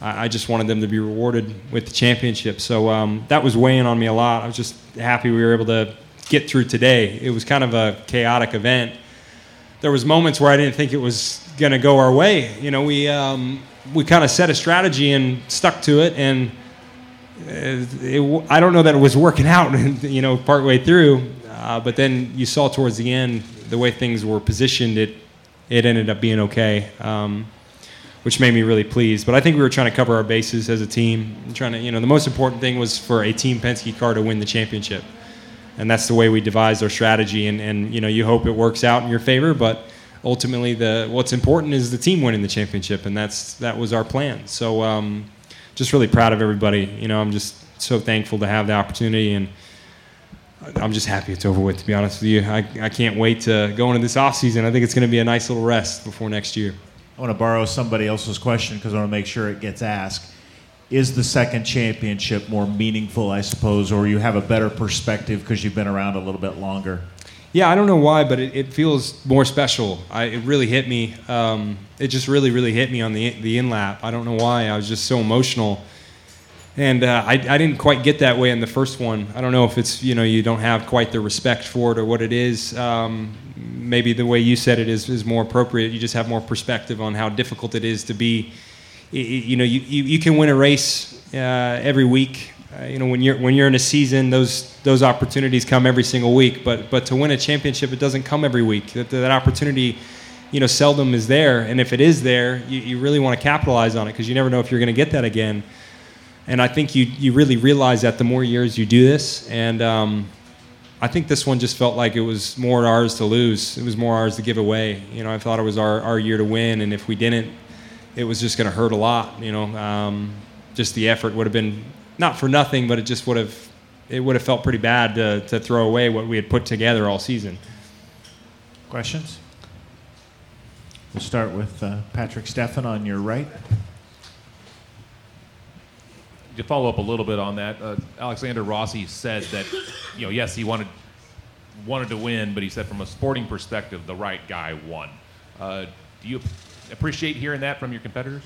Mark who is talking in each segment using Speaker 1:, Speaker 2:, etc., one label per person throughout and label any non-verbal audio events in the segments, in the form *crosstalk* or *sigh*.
Speaker 1: I, just wanted them to be rewarded with the championship. So um, that was weighing on me a lot. I was just happy we were able to get through today. It was kind of a chaotic event. There was moments where I didn't think it was going to go our way. You know, we um, we kind of set a strategy and stuck to it, and uh, it, I don't know that it was working out. *laughs* You know, partway through, uh, but then you saw towards the end the way things were positioned. It it ended up being okay. Um, which made me really pleased. But I think we were trying to cover our bases as a team. Trying to, you know, the most important thing was for a Team Penske car to win the championship, and that's the way we devised our strategy. And, and you know, you hope it works out in your favor, but ultimately, the what's important is the team winning the championship, and that's that was our plan. So, um, just really proud of everybody. You know, I'm just so thankful to have the opportunity and. I'm just happy it's over with, to be honest with you. I, I can't wait to go into this off season. I think it's going to be a nice little rest before next year.
Speaker 2: I want to borrow somebody else's question because I want to make sure it gets asked. Is the second championship more meaningful, I suppose, or you have a better perspective because you've been around a little bit longer?
Speaker 1: Yeah, I don't know why, but it, it feels more special. I, it really hit me. Um, it just really, really hit me on the the in lap. I don't know why. I was just so emotional, and uh, I, I didn't quite get that way in the first one. I don't know if it's you know you don't have quite the respect for it or what it is. Um, maybe the way you said it is, is more appropriate. You just have more perspective on how difficult it is to be. You know, you, you, you can win a race uh, every week. Uh, you know, when you're when you're in a season, those those opportunities come every single week. But but to win a championship, it doesn't come every week. That, that opportunity, you know, seldom is there. And if it is there, you, you really want to capitalize on it because you never know if you're going to get that again. And I think you you really realize that the more years you do this, and um, I think this one just felt like it was more ours to lose. It was more ours to give away. You know, I thought it was our, our year to win, and if we didn't, it was just going to hurt a lot. You know, um, just the effort would have been not for nothing, but it just would have it would have felt pretty bad to, to throw away what we had put together all season.
Speaker 2: Questions? We'll start with uh, Patrick Steffen on your right
Speaker 3: to follow up a little bit on that, uh, Alexander Rossi said that, you know, yes, he wanted wanted to win, but he said from a sporting perspective, the right guy won. Uh, do you appreciate hearing that from your competitors?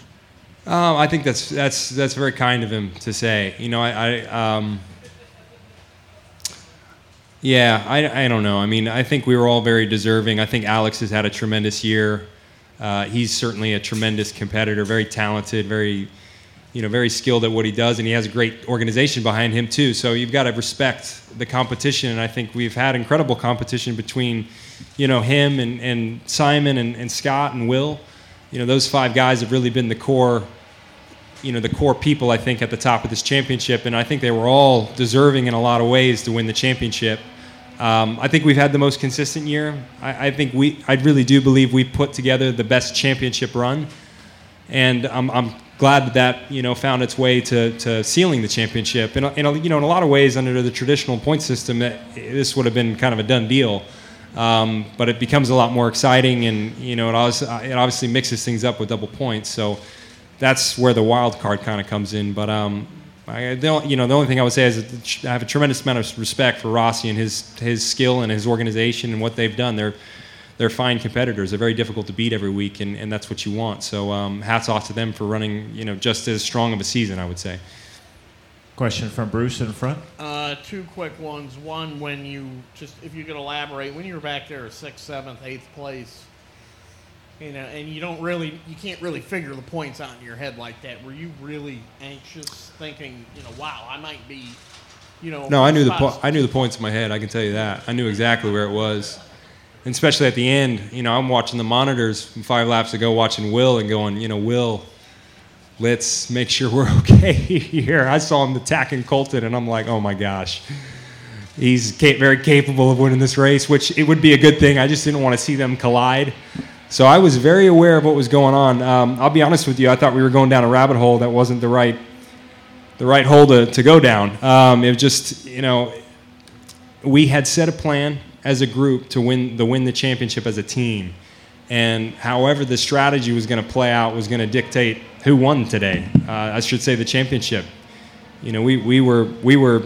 Speaker 1: Um, I think that's that's that's very kind of him to say. You know, I, I um, yeah, I, I don't know. I mean, I think we were all very deserving. I think Alex has had a tremendous year. Uh, he's certainly a tremendous competitor, very talented, very you know, very skilled at what he does, and he has a great organization behind him too. So you've got to respect the competition, and I think we've had incredible competition between, you know, him and, and Simon and, and Scott and Will. You know, those five guys have really been the core, you know, the core people I think at the top of this championship, and I think they were all deserving in a lot of ways to win the championship. Um, I think we've had the most consistent year. I, I think we, I really do believe we put together the best championship run, and I'm, I'm glad that that you know found its way to, to sealing the championship. And in, you know, in a lot of ways, under the traditional point system, it, this would have been kind of a done deal. Um, but it becomes a lot more exciting, and you know, it, it obviously mixes things up with double points. So that's where the wild card kind of comes in. But um, I, the, you know, the only thing I would say is I have a tremendous amount of respect for Rossi and his his skill and his organization and what they've done. They're they're fine competitors. They're very difficult to beat every week, and, and that's what you want. So um, hats off to them for running, you know, just as strong of a season, I would say.
Speaker 2: Question from Bruce in front.
Speaker 4: Uh, two quick ones. One, when you just, if you could elaborate, when you were back there, sixth, seventh, eighth place, you know, and you don't really, you can't really figure the points out in your head like that. Were you really anxious, thinking, you know, wow, I might be, you know?
Speaker 1: No, I knew the po- I knew the points in my head. I can tell you that. I knew exactly where it was and especially at the end, you know, I'm watching the monitors from five laps ago, watching Will and going, you know, Will, let's make sure we're *laughs* okay here. I saw him attacking Colton, and I'm like, oh my gosh, he's very capable of winning this race, which it would be a good thing. I just didn't want to see them collide. So I was very aware of what was going on. Um, I'll be honest with you, I thought we were going down a rabbit hole that wasn't the right, the right hole to, to go down. Um, it was just, you know, we had set a plan as a group to win the win the championship as a team. And however the strategy was going to play out was going to dictate who won today. Uh, I should say the championship. You know, we, we were we were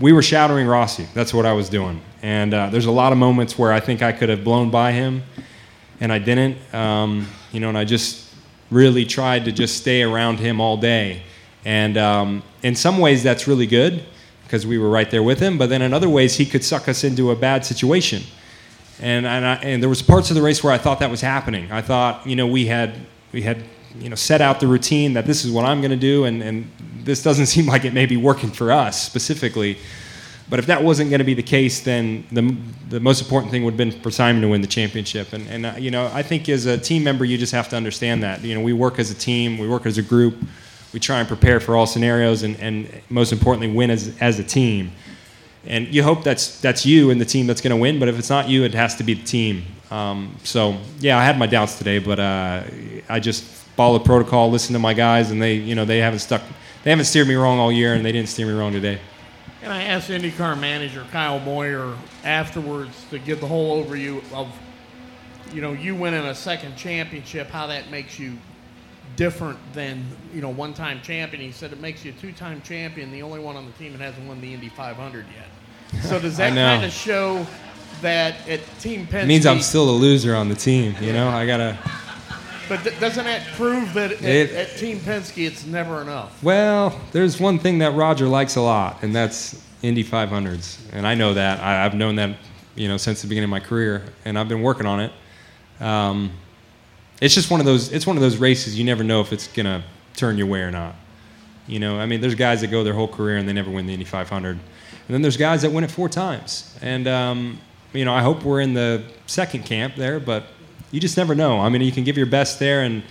Speaker 1: we were shadowing Rossi. That's what I was doing. And uh, there's a lot of moments where I think I could have blown by him, and I didn't. Um, you know, and I just really tried to just stay around him all day. And um, in some ways, that's really good because we were right there with him. But then in other ways, he could suck us into a bad situation. And, and, I, and there was parts of the race where I thought that was happening. I thought, you know, we had, we had you know, set out the routine that this is what I'm going to do, and, and this doesn't *laughs* seem like it may be working for us specifically. But if that wasn't going to be the case, then the, the most important thing would have been for Simon to win the championship. And, and uh, you know, I think as a team member, you just have to understand that. You know, we work as a team, we work as a group, we try and prepare for all scenarios, and, and most importantly, win as, as a team. And you hope that's, that's you and the team that's going to win, but if it's not you, it has to be the team. Um, so, yeah, I had my doubts today, but uh, I just followed protocol, listened to my guys, and they, you know, they haven't stuck, they haven't steered me wrong all year, and they didn't steer me wrong today.
Speaker 4: And I asked IndyCar manager Kyle Moyer afterwards to give the whole overview of, you know, you winning a second championship, how that makes you different than, you know, one-time champion. He said it makes you a two-time champion, the only one on the team that hasn't won the Indy 500 yet. So does *laughs* that kind of show that at Team Penske?
Speaker 1: It means I'm still a loser on the team, you know? I got to.
Speaker 4: But th- doesn't that prove that at,
Speaker 1: It-
Speaker 4: at Team Penske it's never enough?
Speaker 1: Well, there's one thing that Roger likes a lot, and that's Indy 500s. And I know that. I, I've known that, you know, since the beginning of my career, and I've been working on it. Um, it's just one of those. It's one of those races you never know if it's gonna turn your way or not. You know, I mean, there's guys that go their whole career and they never win the Indy 500, and then there's guys that win it four times. And um, you know, I hope we're in the second camp there, but you just never know. I mean, you can give your best there, and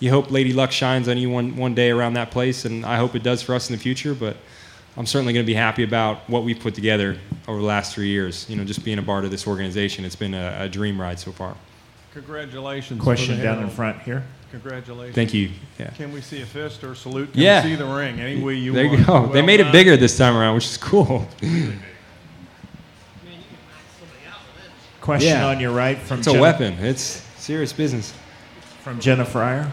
Speaker 1: you hope Lady Luck shines on you one one day around that place, and I hope it does for us in the future. But I'm certainly going to be happy about what we've put together over the last three years. You know, just being a part of this organization, it's been a, a dream ride so far.
Speaker 5: Congratulations.
Speaker 2: Question down in front here.
Speaker 5: Congratulations.
Speaker 1: Thank you. Yeah.
Speaker 5: Can we see a fist or a salute? Can
Speaker 1: Yeah.
Speaker 5: we see the ring? Any way you
Speaker 1: there
Speaker 5: want.
Speaker 1: you go. they
Speaker 5: Well
Speaker 1: made it bigger this time around, which is cool. *laughs*
Speaker 2: Question
Speaker 1: Yeah.
Speaker 2: on your right from
Speaker 1: It's a weapon. It's serious business.
Speaker 2: from Jenna Fryer.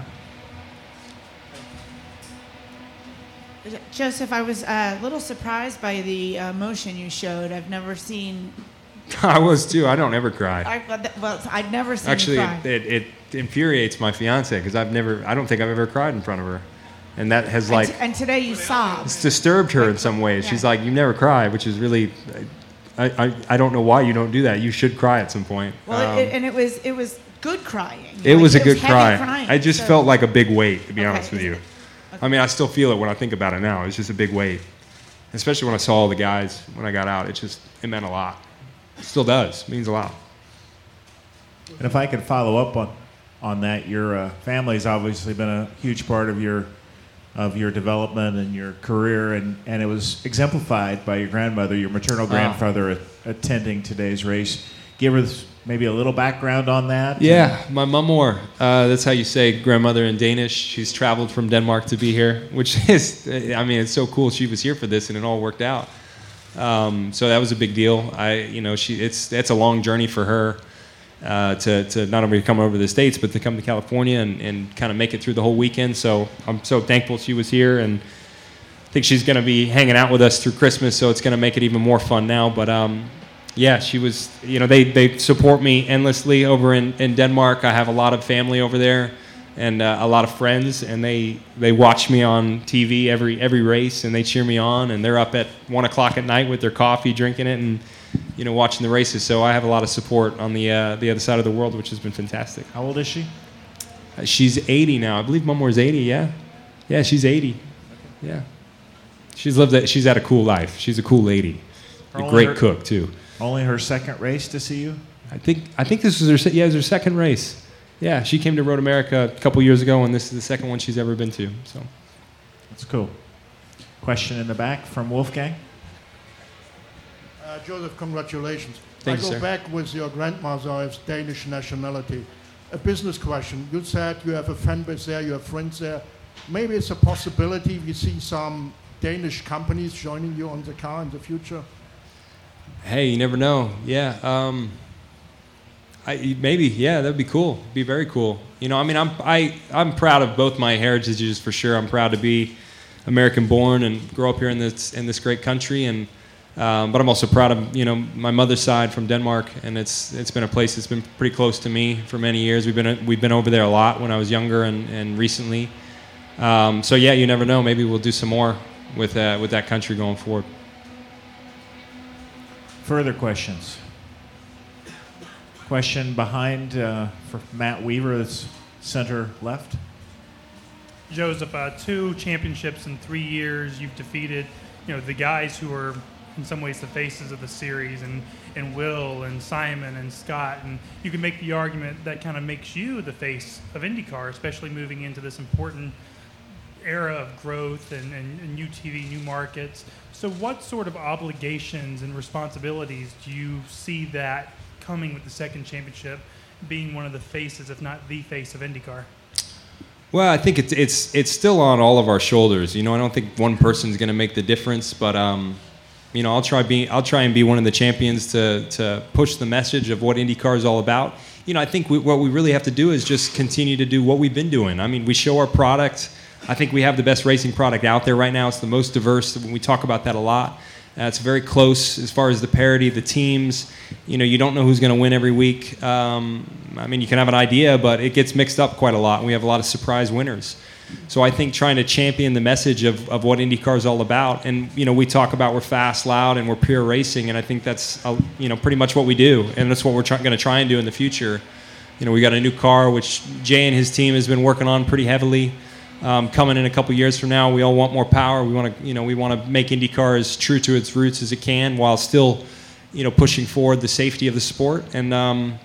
Speaker 6: Josef, I was uh, a little surprised by the uh, emotion you showed. I've never seen. *laughs*
Speaker 1: I was too. I don't ever cry.
Speaker 6: I, well, I've never seen
Speaker 1: Actually,
Speaker 6: you cry.
Speaker 1: it, it, it infuriates my fiance because I've never. I don't think I've ever cried in front of her, and that has
Speaker 6: and,
Speaker 1: like
Speaker 6: t- and today you sobbed.
Speaker 1: it's disturbed her in some ways. She's like, "You never cry," which is really. I, I, I don't know why you don't do that. You should cry at some point.
Speaker 6: Well,
Speaker 1: Um,
Speaker 6: it, and it was it was good crying.
Speaker 1: It
Speaker 6: Like,
Speaker 1: was a good
Speaker 6: heavy
Speaker 1: cry.
Speaker 6: crying,
Speaker 1: I just
Speaker 6: so-
Speaker 1: felt like a big weight, to be
Speaker 6: Okay.
Speaker 1: honest with you. I mean, I still feel it when I think about it now. It's just a big weight, especially when I saw all the guys when I got out. It just it meant a lot. Still does. Means a lot.
Speaker 2: And if I could follow up on, on that, your uh, family's obviously been a huge part of your of your development and your career, and, and it was exemplified by your grandmother, your maternal grandfather, at, attending today's race. Give us maybe a little background on that.
Speaker 1: Yeah, my mormor. Uh, that's how you say grandmother in Danish. She's traveled from Denmark to be here, which *laughs* is, I mean, it's so cool. She was here for this, and it all worked out. Um, so that was a big deal. I, you know, she, it's, it's a long journey for her uh, to, to not only come over to the states, but to come to California and, and kind of make it through the whole weekend. So I'm so thankful she was here, and I think she's going to be hanging out with us through Christmas. So it's going to make it even more fun now. But um, yeah, she was. You know, they they support me endlessly over in, in Denmark. I have a lot of family over there, and uh, a lot of friends, and they they watch me on TV every every race, and they cheer me on, and they're up at one o'clock at night with their coffee, drinking it, and you know watching the races. So I have a lot of support on the uh, the other side of the world, which has been fantastic.
Speaker 2: How old is she?
Speaker 1: Uh, She's 80 now. I believe Mormor's 80. Yeah, yeah, she's 80. Yeah, she's lived. A, she's had a cool life. She's a cool lady. A great
Speaker 2: her-
Speaker 1: cook too.
Speaker 2: Only her second race to see you.
Speaker 1: I think I think this was her yeah, it was her second race. Yeah, she came to Road America a couple years ago, and this is the second one she's ever been to. So
Speaker 2: That's cool. Question in the back from Wolfgang.
Speaker 7: Uh, Josef, congratulations.
Speaker 1: Thank
Speaker 7: I
Speaker 1: you,
Speaker 7: go
Speaker 1: sir.
Speaker 7: back with your grandmother of Danish nationality. A business question. You said you have a fan base there, you have friends there. Maybe it's a possibility we see some Danish companies joining you on the car in the future.
Speaker 1: hey, you never know. Yeah, um, I, maybe yeah, that'd be cool. Be very cool. You know, I mean, I'm I I'm proud of both my heritages for sure. I'm proud to be American born and grow up here in this in this great country and. Um, but I'm also proud of you know my mother's side from Denmark, and it's it's been a place that's been pretty close to me for many years. We've been we've been over there a lot when I was younger and, and recently. Um, so yeah, you never know. Maybe we'll do some more with uh, with that country going forward.
Speaker 2: Further questions? Question behind uh, for Matt Weaver, center left.
Speaker 8: Josef, uh, two championships in three years. You've defeated, you know, the guys who are in some ways the faces of the series, and and Will and Simon and Scott, and you can make the argument that kind of makes you the face of IndyCar, especially moving into this important era of growth and, and, and new TV, new markets. So, what sort of obligations and responsibilities do you see that coming with the second championship, being one of the faces, if not the face of IndyCar?
Speaker 1: Well, I think it's it's it's still on all of our shoulders. You know, I don't think one person's going to make the difference, but um, you know, I'll try be I'll try and be one of the champions to to push the message of what IndyCar is all about. You know, I think we, what we really have to do is just continue to do what we've been doing. I mean, we show our product. I think we have the best racing product out there right now. It's the most diverse. We talk about that a lot. Uh, very close as far as the parity, the teams. You know, you don't know who's going to win every week. Um, I mean, you can have an idea, but it gets mixed up quite a lot. We have a lot of surprise winners. So I think trying to champion the message of, of what IndyCar is all about, and you know, we talk about we're fast, loud, and we're pure racing, and I think that's uh, you know pretty much what we do, and that's what we're going to try and do in the future. You know, we got a new car which Jay and his team has been working on pretty heavily. Um, coming in a couple years from now, we all want more power. We want to, you know, we want to make IndyCar as true to its roots as it can, while still, you know, pushing forward the safety of the sport. And um,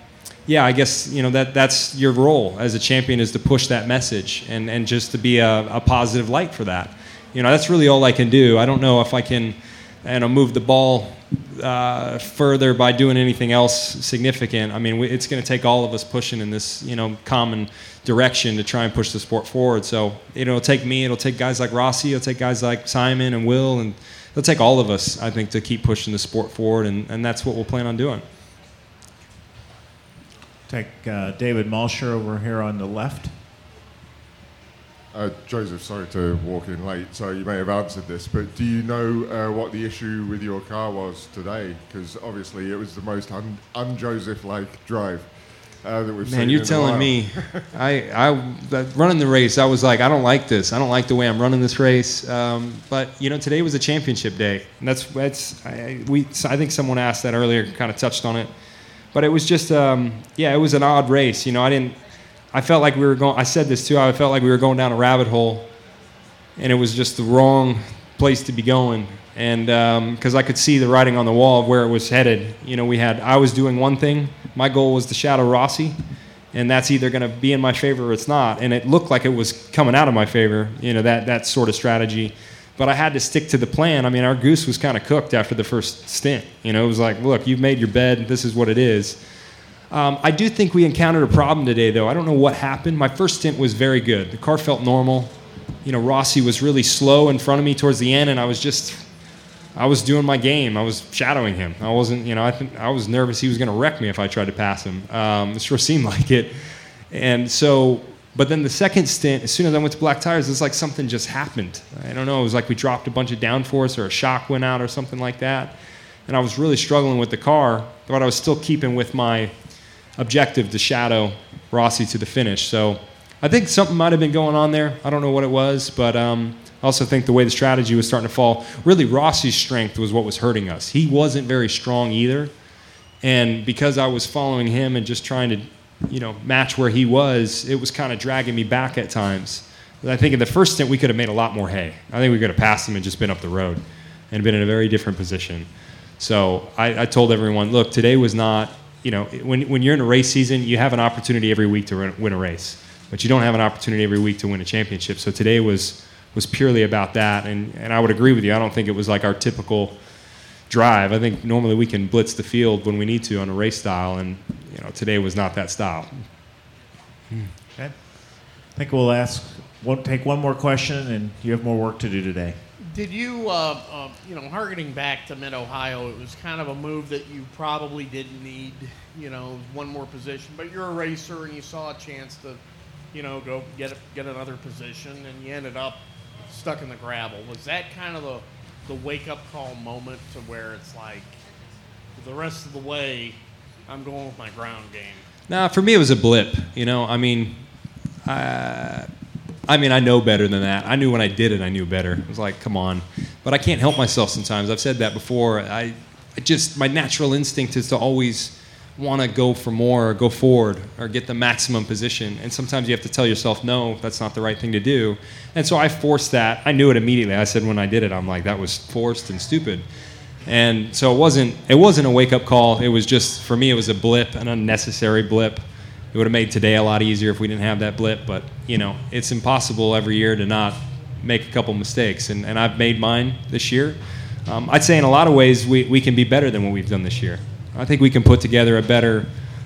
Speaker 1: yeah, I guess you know that that's your role as a champion is to push that message and and just to be a, a positive light for that. You know, that's really all I can do. I don't know if I can, you know, move the ball uh, further by doing anything else significant. I mean, we, it's going to take all of us pushing in this, you know, common direction to try and push the sport forward. So it'll take me, it'll take guys like Rossi, it'll take guys like Simon and Will, and it'll take all of us, I think, to keep pushing the sport forward, and, and that's what we'll plan on doing.
Speaker 2: Take uh, David Malsher over here on the left.
Speaker 9: Uh, Josef, sorry to walk in late, so you may have answered this, but do you know uh, what the issue with your car was today? Because obviously it was the most un- un-Josef-like drive uh, that we've
Speaker 1: Man,
Speaker 9: seen.
Speaker 1: you're telling me. *laughs* I, I running the race. I was like, I don't like this. I don't like the way I'm running this race. Um, but you know, today was a championship day, and that's that's I, we. I think someone asked that earlier, kind of touched on it. But it was just, um, yeah, it was an odd race. You know, I didn't. I felt like we were going. I said this too. I felt like we were going down a rabbit hole, and it was just the wrong place to be going. And um, because I could see the writing on the wall of where it was headed. You know, we had. I was doing one thing. My goal was to shadow Rossi, and that's either going to be in my favor or it's not. And it looked like it was coming out of my favor. You know, that that sort of strategy. But I had to stick to the plan. I mean, our goose was kind of cooked after the first stint. You know, it was like, look, you've made your bed. This is what it is. Um, I do think we encountered a problem today, though. I don't know what happened. My first stint was very good. The car felt normal. You know, Rossi was really slow in front of me towards the end, and I was just, I was doing my game. I was shadowing him. I wasn't, you know, I I was nervous he was going to wreck me if I tried to pass him. Um, it sure *laughs* seemed like it. And so, but then the second stint, as soon as I went to black tires, it's like something just happened. I don't know. It was like we dropped a bunch of downforce or a shock went out or something like that. And I was really struggling with the car, but I was still keeping with my objective to shadow Rossi to the finish. So I think something might have been going on there. I don't know what it was, but um, I also think the way the strategy was starting to fall. Really, Rossi's strength was what was hurting us. He wasn't very strong either, and because I was following him and just trying to, you know, match where he was, it was kind of dragging me back at times. But I think in the first stint we could have made a lot more hay. I think we could have passed him and just been up the road, and been in a very different position. So I, I told everyone, look, today was not you know, when, when you're in a race season, you have an opportunity every week to win a race, but you don't have an opportunity every week to win a championship. So today was was purely about that, and, and I would agree with you. I don't think it was like our typical drive. I think normally we can blitz the field when we need to on a race style, and you know today was not that style. Hmm.
Speaker 2: Okay. I think we'll ask. We'll take one more question, and you have more work to do today.
Speaker 4: Did you, uh, uh, you know, harkening back to Mid Ohio, it was kind of a move that you probably didn't need, you know, one more position. But you're a racer, and you saw a chance to, you know, go get a, get another position, and you ended up stuck in the gravel. Was that kind of the the wake up call moment to where it's like the rest of the way I'm going with my ground game.
Speaker 1: Nah, for me it was a blip. You know, I mean, I, I mean, I know better than that. I knew when I did it, I knew better. It was like, come on, but I can't help myself sometimes. I've said that before. I, I just my natural instinct is to always want to go for more or go forward or get the maximum position. And sometimes you have to tell yourself, no, that's not the right thing to do. And so I forced that. I knew it immediately. I said when I did it, I'm like, that was forced and stupid. And so it wasn't it wasn't a wake up call. It was just for me it was a blip, an unnecessary blip. It would have made today a lot easier if we didn't have that blip, but you know, it's impossible every year to not make a couple mistakes. And, and I've made mine this year. Um, I'd say in a lot of ways we, we can be better than what we've done this year. I think we can put together a better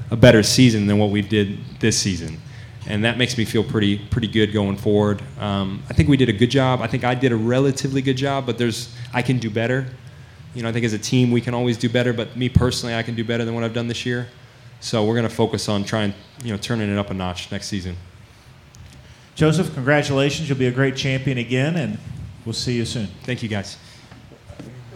Speaker 1: a better season than what we did this season. And that makes me feel pretty pretty good going forward. Um, I think we did a good job. I think I did a relatively good job, but there's I can do better you know, I think as a team we can always do better, but me personally, I can do better than what I've done this year. So we're going to focus on trying, you know, turning it up a notch next season.
Speaker 2: Josef, congratulations. You'll be a great champion again, and we'll see you soon.
Speaker 1: Thank you, guys.